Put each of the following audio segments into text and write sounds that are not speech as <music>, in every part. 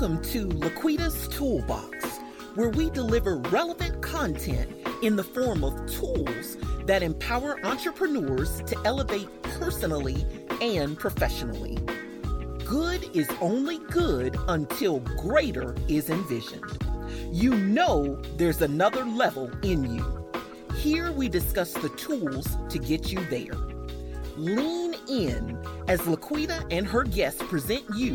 Welcome to Laquita's Toolbox, where we deliver relevant content in the form of tools that empower entrepreneurs to elevate personally and professionally. Good is only good until greater is envisioned. You know there's another level in you. Here we discuss the tools to get you there. Lean in as Laquita and her guests present you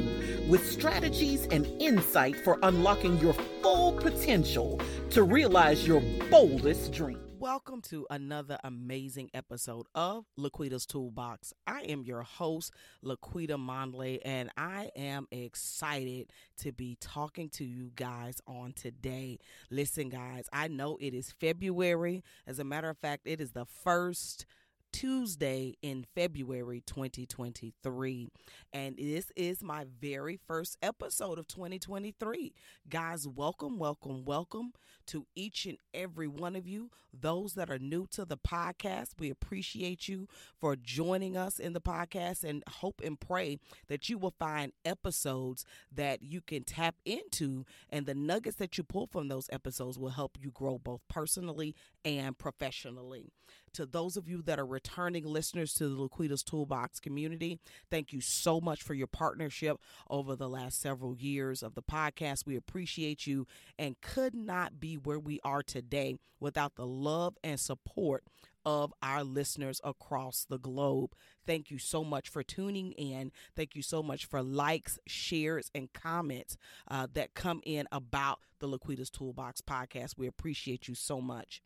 with strategies and insight for unlocking your full potential to realize your boldest dream. Welcome to another amazing episode of Laquita's Toolbox. I am your host, Laquita Monley, and I am excited to be talking to you guys on today. Listen, guys, I know it is February. As a matter of fact, it is the first Tuesday in February 2023. And this is my very first episode of 2023. Guys, welcome, welcome, welcome to each and every one of you. Those that are new to the podcast, we appreciate you for joining us in the podcast and hope and pray that you will find episodes that you can tap into and the nuggets that you pull from those episodes will help you grow both personally and professionally. To those of you that are returning listeners to the Laquita's Toolbox community, thank you so much for your partnership over the last several years of the podcast. We appreciate you and could not be where we are today without the love and support of our listeners across the globe. Thank you so much for tuning in. Thank you so much for likes, shares, and comments uh, that come in about the Laquita's Toolbox podcast. We appreciate you so much.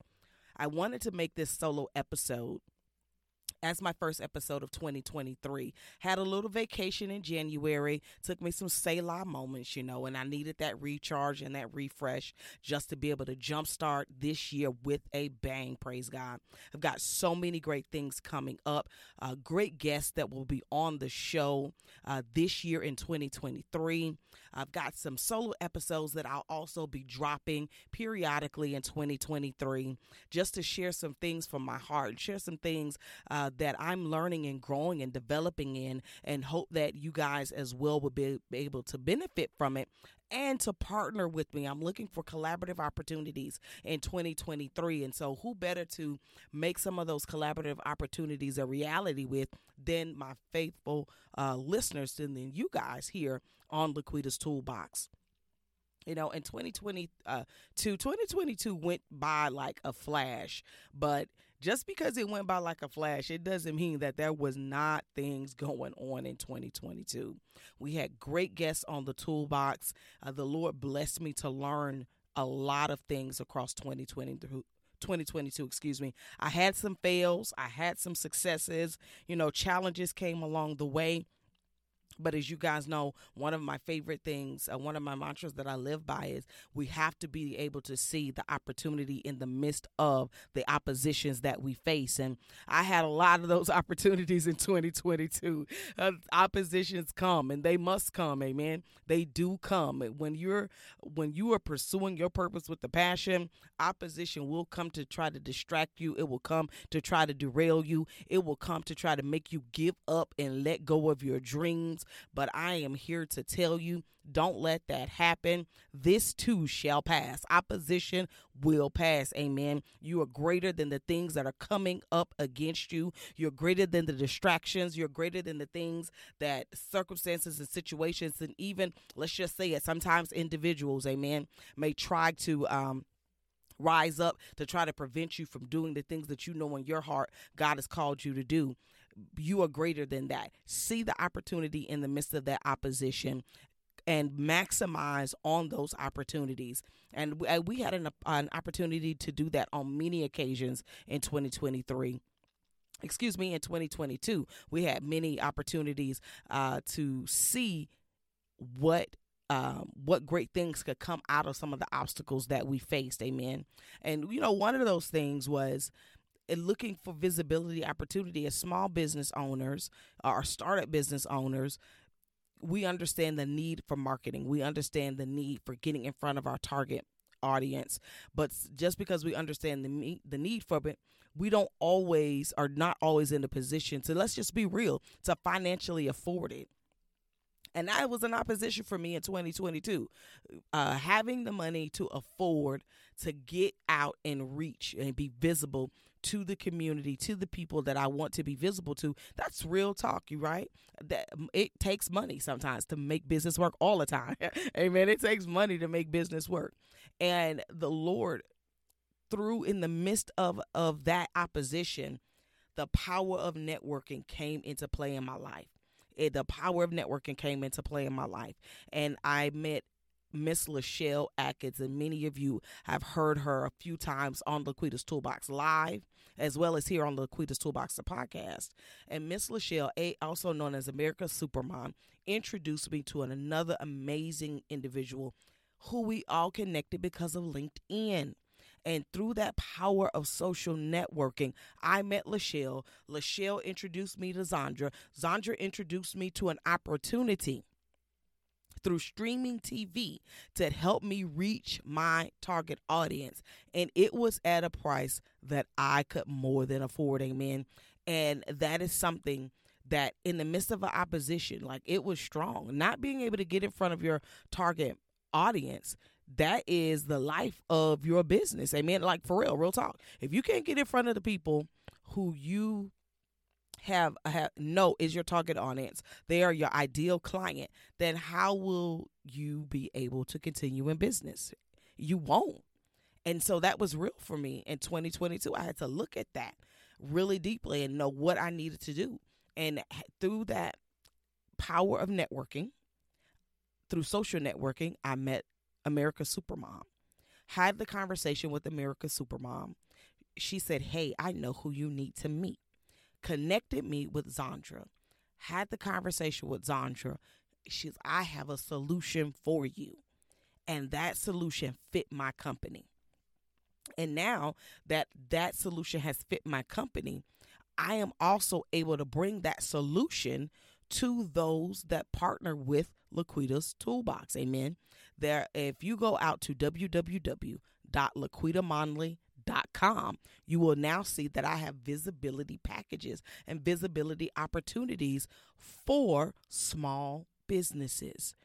I wanted to make this solo episode as my first episode of 2023. Had a little vacation in January, took me some Selah moments, you know, and I needed that recharge and that refresh just to be able to jumpstart this year with a bang, praise God. I've got so many great things coming up, uh, great guests that will be on the show uh, this year in 2023. I've got some solo episodes that I'll also be dropping periodically in 2023 just to share some things from my heart, share some things uh, that I'm learning and growing and developing in, and hope that you guys as well will be able to benefit from it and to partner with me. I'm looking for collaborative opportunities in 2023. And so, who better to make some of those collaborative opportunities a reality with than my faithful uh, listeners, than you guys here on Laquita's Toolbox? You know, in 2022, uh, 2022 went by like a flash, but just because it went by like a flash, it doesn't mean that there was not things going on in 2022. We had great guests on the toolbox. Uh, the Lord blessed me to learn a lot of things across 2020 2022, excuse me. I had some fails, I had some successes, you know, challenges came along the way. But as you guys know, one of my favorite things, uh, one of my mantras that I live by is we have to be able to see the opportunity in the midst of the oppositions that we face. And I had a lot of those <laughs> opportunities in 2022. Uh, oppositions come and they must come, amen. They do come. When you're when you are pursuing your purpose with the passion, opposition will come to try to distract you. It will come to try to derail you. It will come to try to make you give up and let go of your dreams but I am here to tell you don't let that happen. This too shall pass. Opposition will pass. Amen. You are greater than the things that are coming up against you. You're greater than the distractions. You're greater than the things that circumstances and situations, and even, let's just say it, sometimes individuals, amen, may try to, um, rise up to try to prevent you from doing the things that you know in your heart God has called you to do you are greater than that. See the opportunity in the midst of that opposition and maximize on those opportunities. And we, had an, an opportunity to do that on many occasions in 2023 excuse me, in 2022, we had many opportunities uh, to see what um, what great things could come out of some of the obstacles that we faced. Amen. And you know, one of those things was looking for visibility opportunity as small business owners uh, or startup business owners we understand the need for marketing. We understand the need for getting in front of our target audience. But just because we understand the the need for it we don't always are not always in a position to let's just be real to financially afford it And that was an opposition for me in 2022. Uh, having the money to afford to get out and reach and be visible to the community, to the people that I want to be visible to. That's real talk, you right? That it takes money sometimes to make business work all the time. <laughs> Amen. It takes money to make business work. And the Lord through in the midst of of that opposition, the power of networking came into play in my life. It, the power of networking came into play in my life, and I met Miss Lachelle Atkins, and many of you have heard her a few times on Laquita's Toolbox Live, as well as here on Laquita's Toolbox the podcast. And Miss Lachelle, also known as America's Supermom, introduced me to another amazing individual who we all connected because of LinkedIn. And through that power of social networking, I met Lachelle. Lachelle introduced me to Zandra. Zandra introduced me to an opportunity through streaming TV to help me reach my target audience. And it was at a price that I could more than afford. Amen. And that is something that in the midst of an opposition, like it was strong, not being able to get in front of your target audience that is the life of your business. Amen. Like for real, real talk. If you can't get in front of the people who you have, have know is your target audience, they are your ideal client, then how will you be able to continue in business? You won't. And so that was real for me in 2022. I had to look at that really deeply and know what I needed to do. And through that power of networking, through social networking, I met America Supermom. Had the conversation with America Supermom. She said, Hey, I know who you need to meet. Connected me with Zandra. Had the conversation with Zandra. She's, I have a solution for you. And that solution fit my company. And now that that solution has fit my company, I am also able to bring that solution to those that partner with Laquita's Toolbox. Amen. There, if you go out to www.laquitamonley.com, you will now see that I have visibility packages and visibility opportunities for small businesses.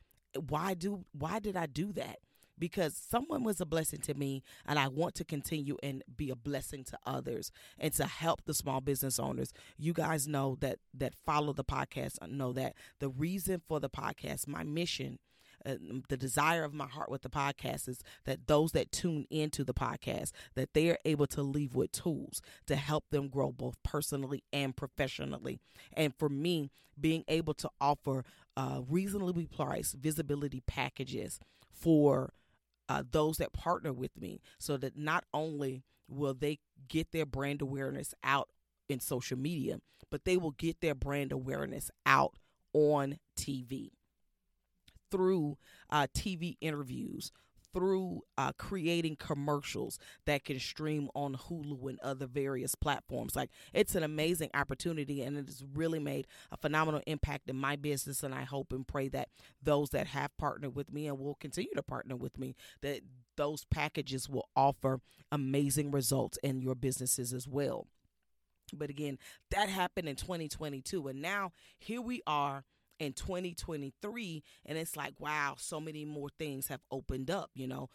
Why do why did I do that? Because someone was a blessing to me and I want to continue and be a blessing to others and to help the small business owners. You guys know that that follow the podcast know that the reason for the podcast, my mission uh, the desire of my heart with the podcast is that those that tune into the podcast that they are able to leave with tools to help them grow both personally and professionally and for me being able to offer uh, reasonably priced visibility packages for uh, those that partner with me so that not only will they get their brand awareness out in social media, but they will get their brand awareness out on TV through uh, TV interviews, through uh, creating commercials that can stream on Hulu and other various platforms. Like it's an amazing opportunity, and it has really made a phenomenal impact in my business. And I hope and pray that those that have partnered with me and will continue to partner with me, that those packages will offer amazing results in your businesses as well. But again, that happened in 2022, and now here we are in 2023 and it's like wow so many more things have opened up you know?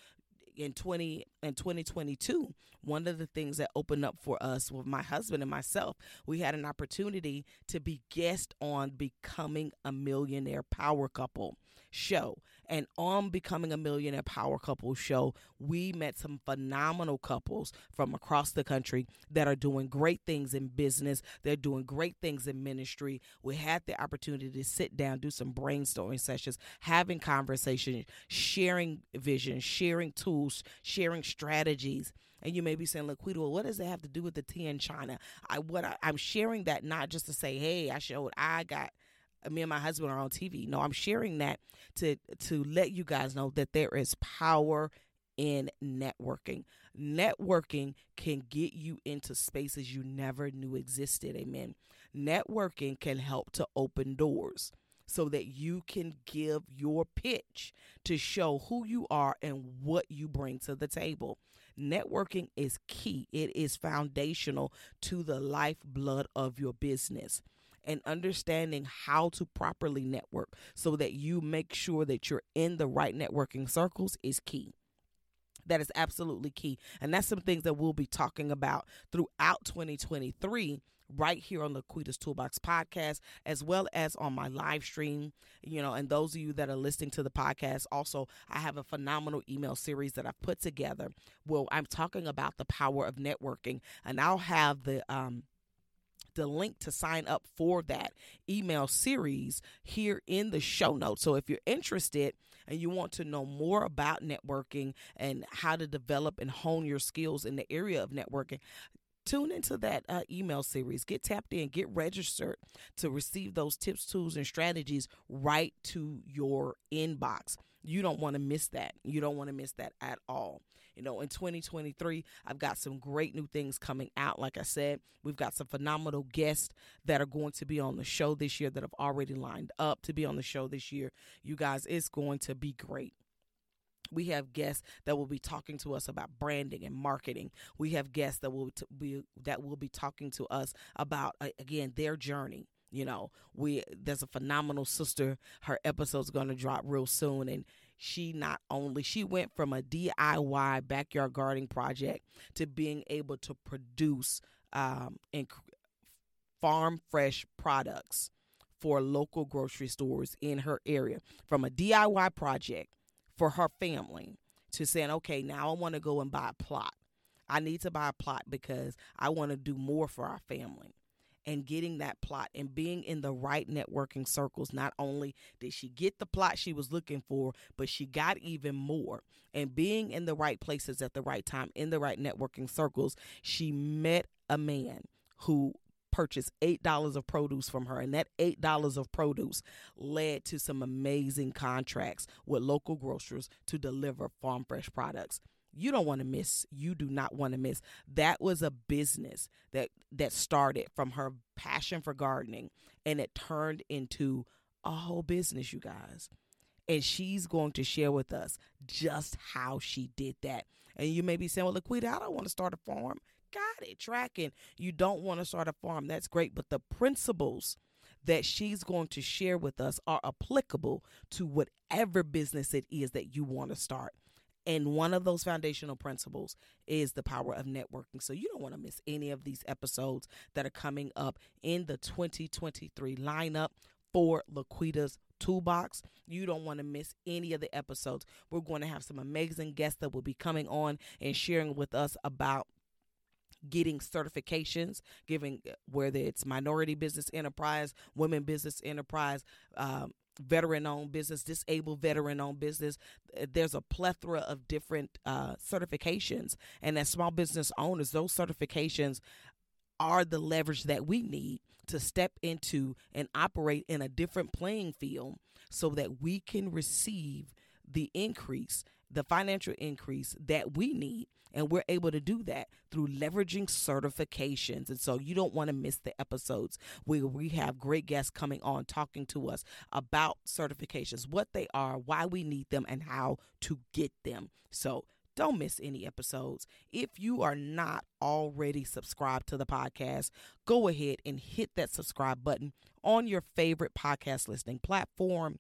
In 20 in 2022 one of the things that opened up for us with my husband and myself we had an opportunity to be guest on becoming a millionaire power couple show. And on becoming a millionaire power couple show we met some phenomenal couples from across the country that are doing great things in business. They're doing great things in ministry. We had the opportunity to sit down do some brainstorming sessions having conversations sharing vision sharing tools sharing strategies. And you may be saying, Laquita, well, what does it have to do with the tea in China? I what I, I'm sharing that not just to say, hey, I showed I got me and my husband are on TV. No, I'm sharing that to to let you guys know that there is power in networking. Networking can get you into spaces you never knew existed. Amen. Networking can help to open doors so that you can give your pitch to show who you are and what you bring to the table. Networking is key, it is foundational to the lifeblood of your business. And understanding how to properly network so that you make sure that you're in the right networking circles is key. That is absolutely key. And that's some things that we'll be talking about throughout 2023 right here on the Laquita's Toolbox podcast, as well as on my live stream. You know, and those of you that are listening to the podcast, also, I have a phenomenal email series that I've put together. Well, I'm talking about the power of networking, and I'll have the um the link to sign up for that email series here in the show notes. So if you're interested and you want to know more about networking and how to develop and hone your skills in the area of networking, tune into that uh, email series. Get tapped in, get registered to receive those tips, tools, and strategies right to your inbox. You don't want to miss that. You don't want to miss that at all. You know, in 2023, I've got some great new things coming out. Like I said, we've got some phenomenal guests that are going to be on the show this year that have already lined up to be on the show this year. You guys, it's going to be great. We have guests that will be talking to us about branding and marketing. We have guests that will be that will be talking to us about again their journey. You know, we there's a phenomenal sister. Her episode's going to drop real soon, and she not only she went from a DIY backyard gardening project to being able to produce um, and farm fresh products for local grocery stores in her area from a DIY project for her family to saying, okay, now I want to go and buy a plot. I need to buy a plot because I want to do more for our family. And getting that plot and being in the right networking circles, not only did she get the plot she was looking for, but she got even more. And being in the right places at the right time, in the right networking circles, she met a man who purchased $8 of produce from her. And that $8 of produce led to some amazing contracts with local grocers to deliver farm fresh products you don't want to miss you do not want to miss that was a business that that started from her passion for gardening and it turned into a whole business you guys and she's going to share with us just how she did that and you may be saying well Laquita I don't want to start a farm got it tracking. You don't want to start a farm. That's great. But the principles that she's going to share with us are applicable to whatever business it is that you want to start. And one of those foundational principles is the power of networking. So you don't want to miss any of these episodes that are coming up in the 2023 lineup for Laquita's Toolbox. You don't want to miss any of the episodes. We're going to have some amazing guests that will be coming on and sharing with us about getting certifications, giving whether it's minority business enterprise, women business enterprise, um, veteran owned business, disabled veteran owned business. There's a plethora of different uh, certifications. And as small business owners, those certifications are the leverage that we need to step into and operate in a different playing field so that we can receive the increase, the financial increase that we need and we're able to do that through leveraging certifications. And so you don't want to miss the episodes where we have great guests coming on talking to us about certifications, what they are, why we need them, and how to get them. So don't miss any episodes. If you are not already subscribed to the podcast, go ahead and hit that subscribe button on your favorite podcast listening platform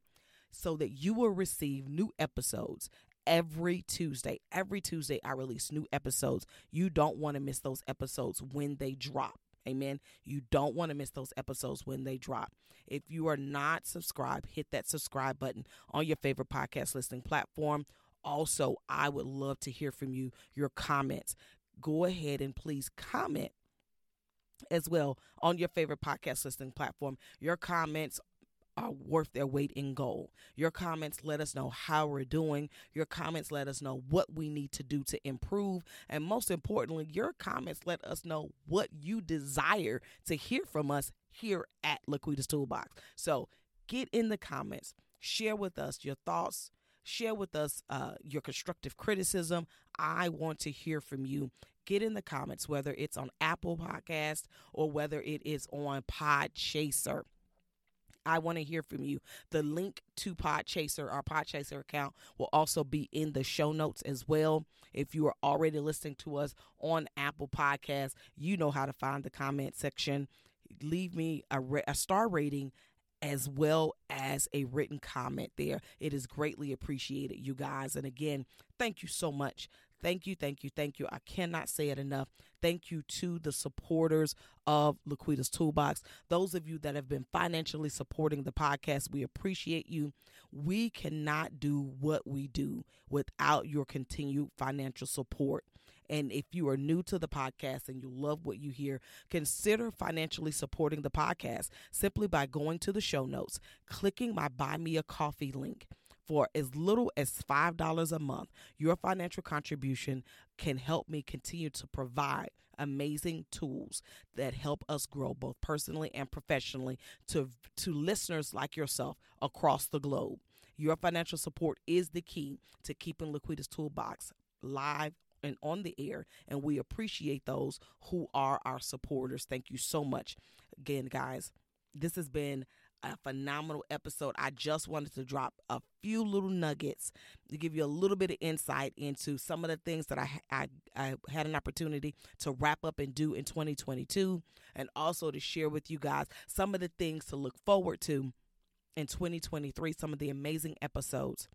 so that you will receive new episodes every Tuesday. Every Tuesday, I release new episodes. You don't want to miss those episodes when they drop. Amen. You don't want to miss those episodes when they drop. If you are not subscribed, hit that subscribe button on your favorite podcast listening platform. Also, I would love to hear from you, your comments. Go ahead and please comment as well on your favorite podcast listening platform. Your comments are worth their weight in gold. Your comments let us know how we're doing. Your comments let us know what we need to do to improve. And most importantly, your comments let us know what you desire to hear from us here at Laquita's Toolbox. So get in the comments, share with us your thoughts, share with us uh, your constructive criticism. I want to hear from you. Get in the comments, whether it's on Apple Podcast or whether it is on Podchaser. I want to hear from you. The link to Podchaser, our Podchaser account, will also be in the show notes as well. If you are already listening to us on Apple Podcasts, you know how to find the comment section. leave me a, a star rating as well as a written comment there. It is greatly appreciated, you guys. And again, thank you so much. Thank you, thank you, thank you. I cannot say it enough. Thank you to the supporters of Laquita's Toolbox. Those of you that have been financially supporting the podcast, we appreciate you. We cannot do what we do without your continued financial support. And if you are new to the podcast and you love what you hear, consider financially supporting the podcast simply by going to the show notes, clicking my Buy Me a Coffee link. For as little as $5 a month, your financial contribution can help me continue to provide amazing tools that help us grow both personally and professionally to, to listeners like yourself across the globe. Your financial support is the key to keeping Laquita's Toolbox live and on the air, and we appreciate those who are our supporters. Thank you so much. Again, guys, this has been a phenomenal episode. I just wanted to drop a few little nuggets to give you a little bit of insight into some of the things that I, I, I had an opportunity to wrap up and do in 2022, and also to share with you guys some of the things to look forward to in 2023, some of the amazing episodes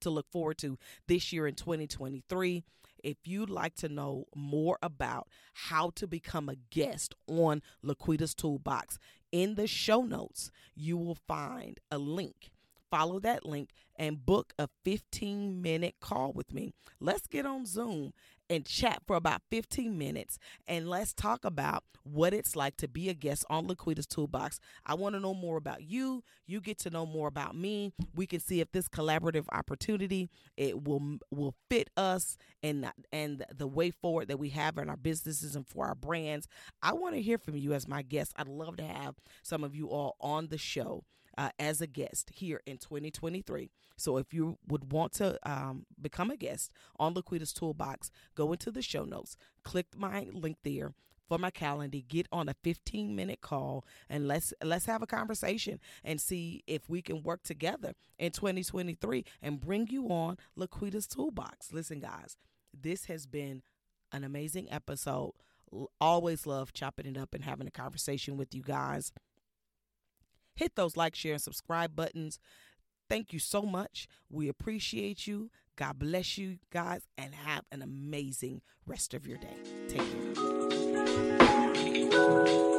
to look forward to this year in 2023. If you'd like to know more about how to become a guest on Laquita's Toolbox, in the show notes, you will find a link. Follow that link and book a 15 minute call with me. Let's get on Zoom and chat for about 15 minutes and let's talk about what it's like to be a guest on Laquita's Toolbox. I want to know more about you. You get to know more about me. We can see if this collaborative opportunity it will will fit us and and the way forward that we have in our businesses and for our brands. I want to hear from you as my guest. I'd love to have some of you all on the show uh, as a guest here in 2023. So if you would want to um, become a guest on Laquita's Toolbox, go into the show notes, click my link there for my calendar get on a 15 minute call and let's let's have a conversation and see if we can work together in 2023 and bring you on Laquita's Toolbox. Listen guys, this has been an amazing episode. Always love chopping it up and having a conversation with you guys. Hit those like, share, and subscribe buttons. Thank you so much. We appreciate you. God bless you guys and have an amazing rest of your day. Take care.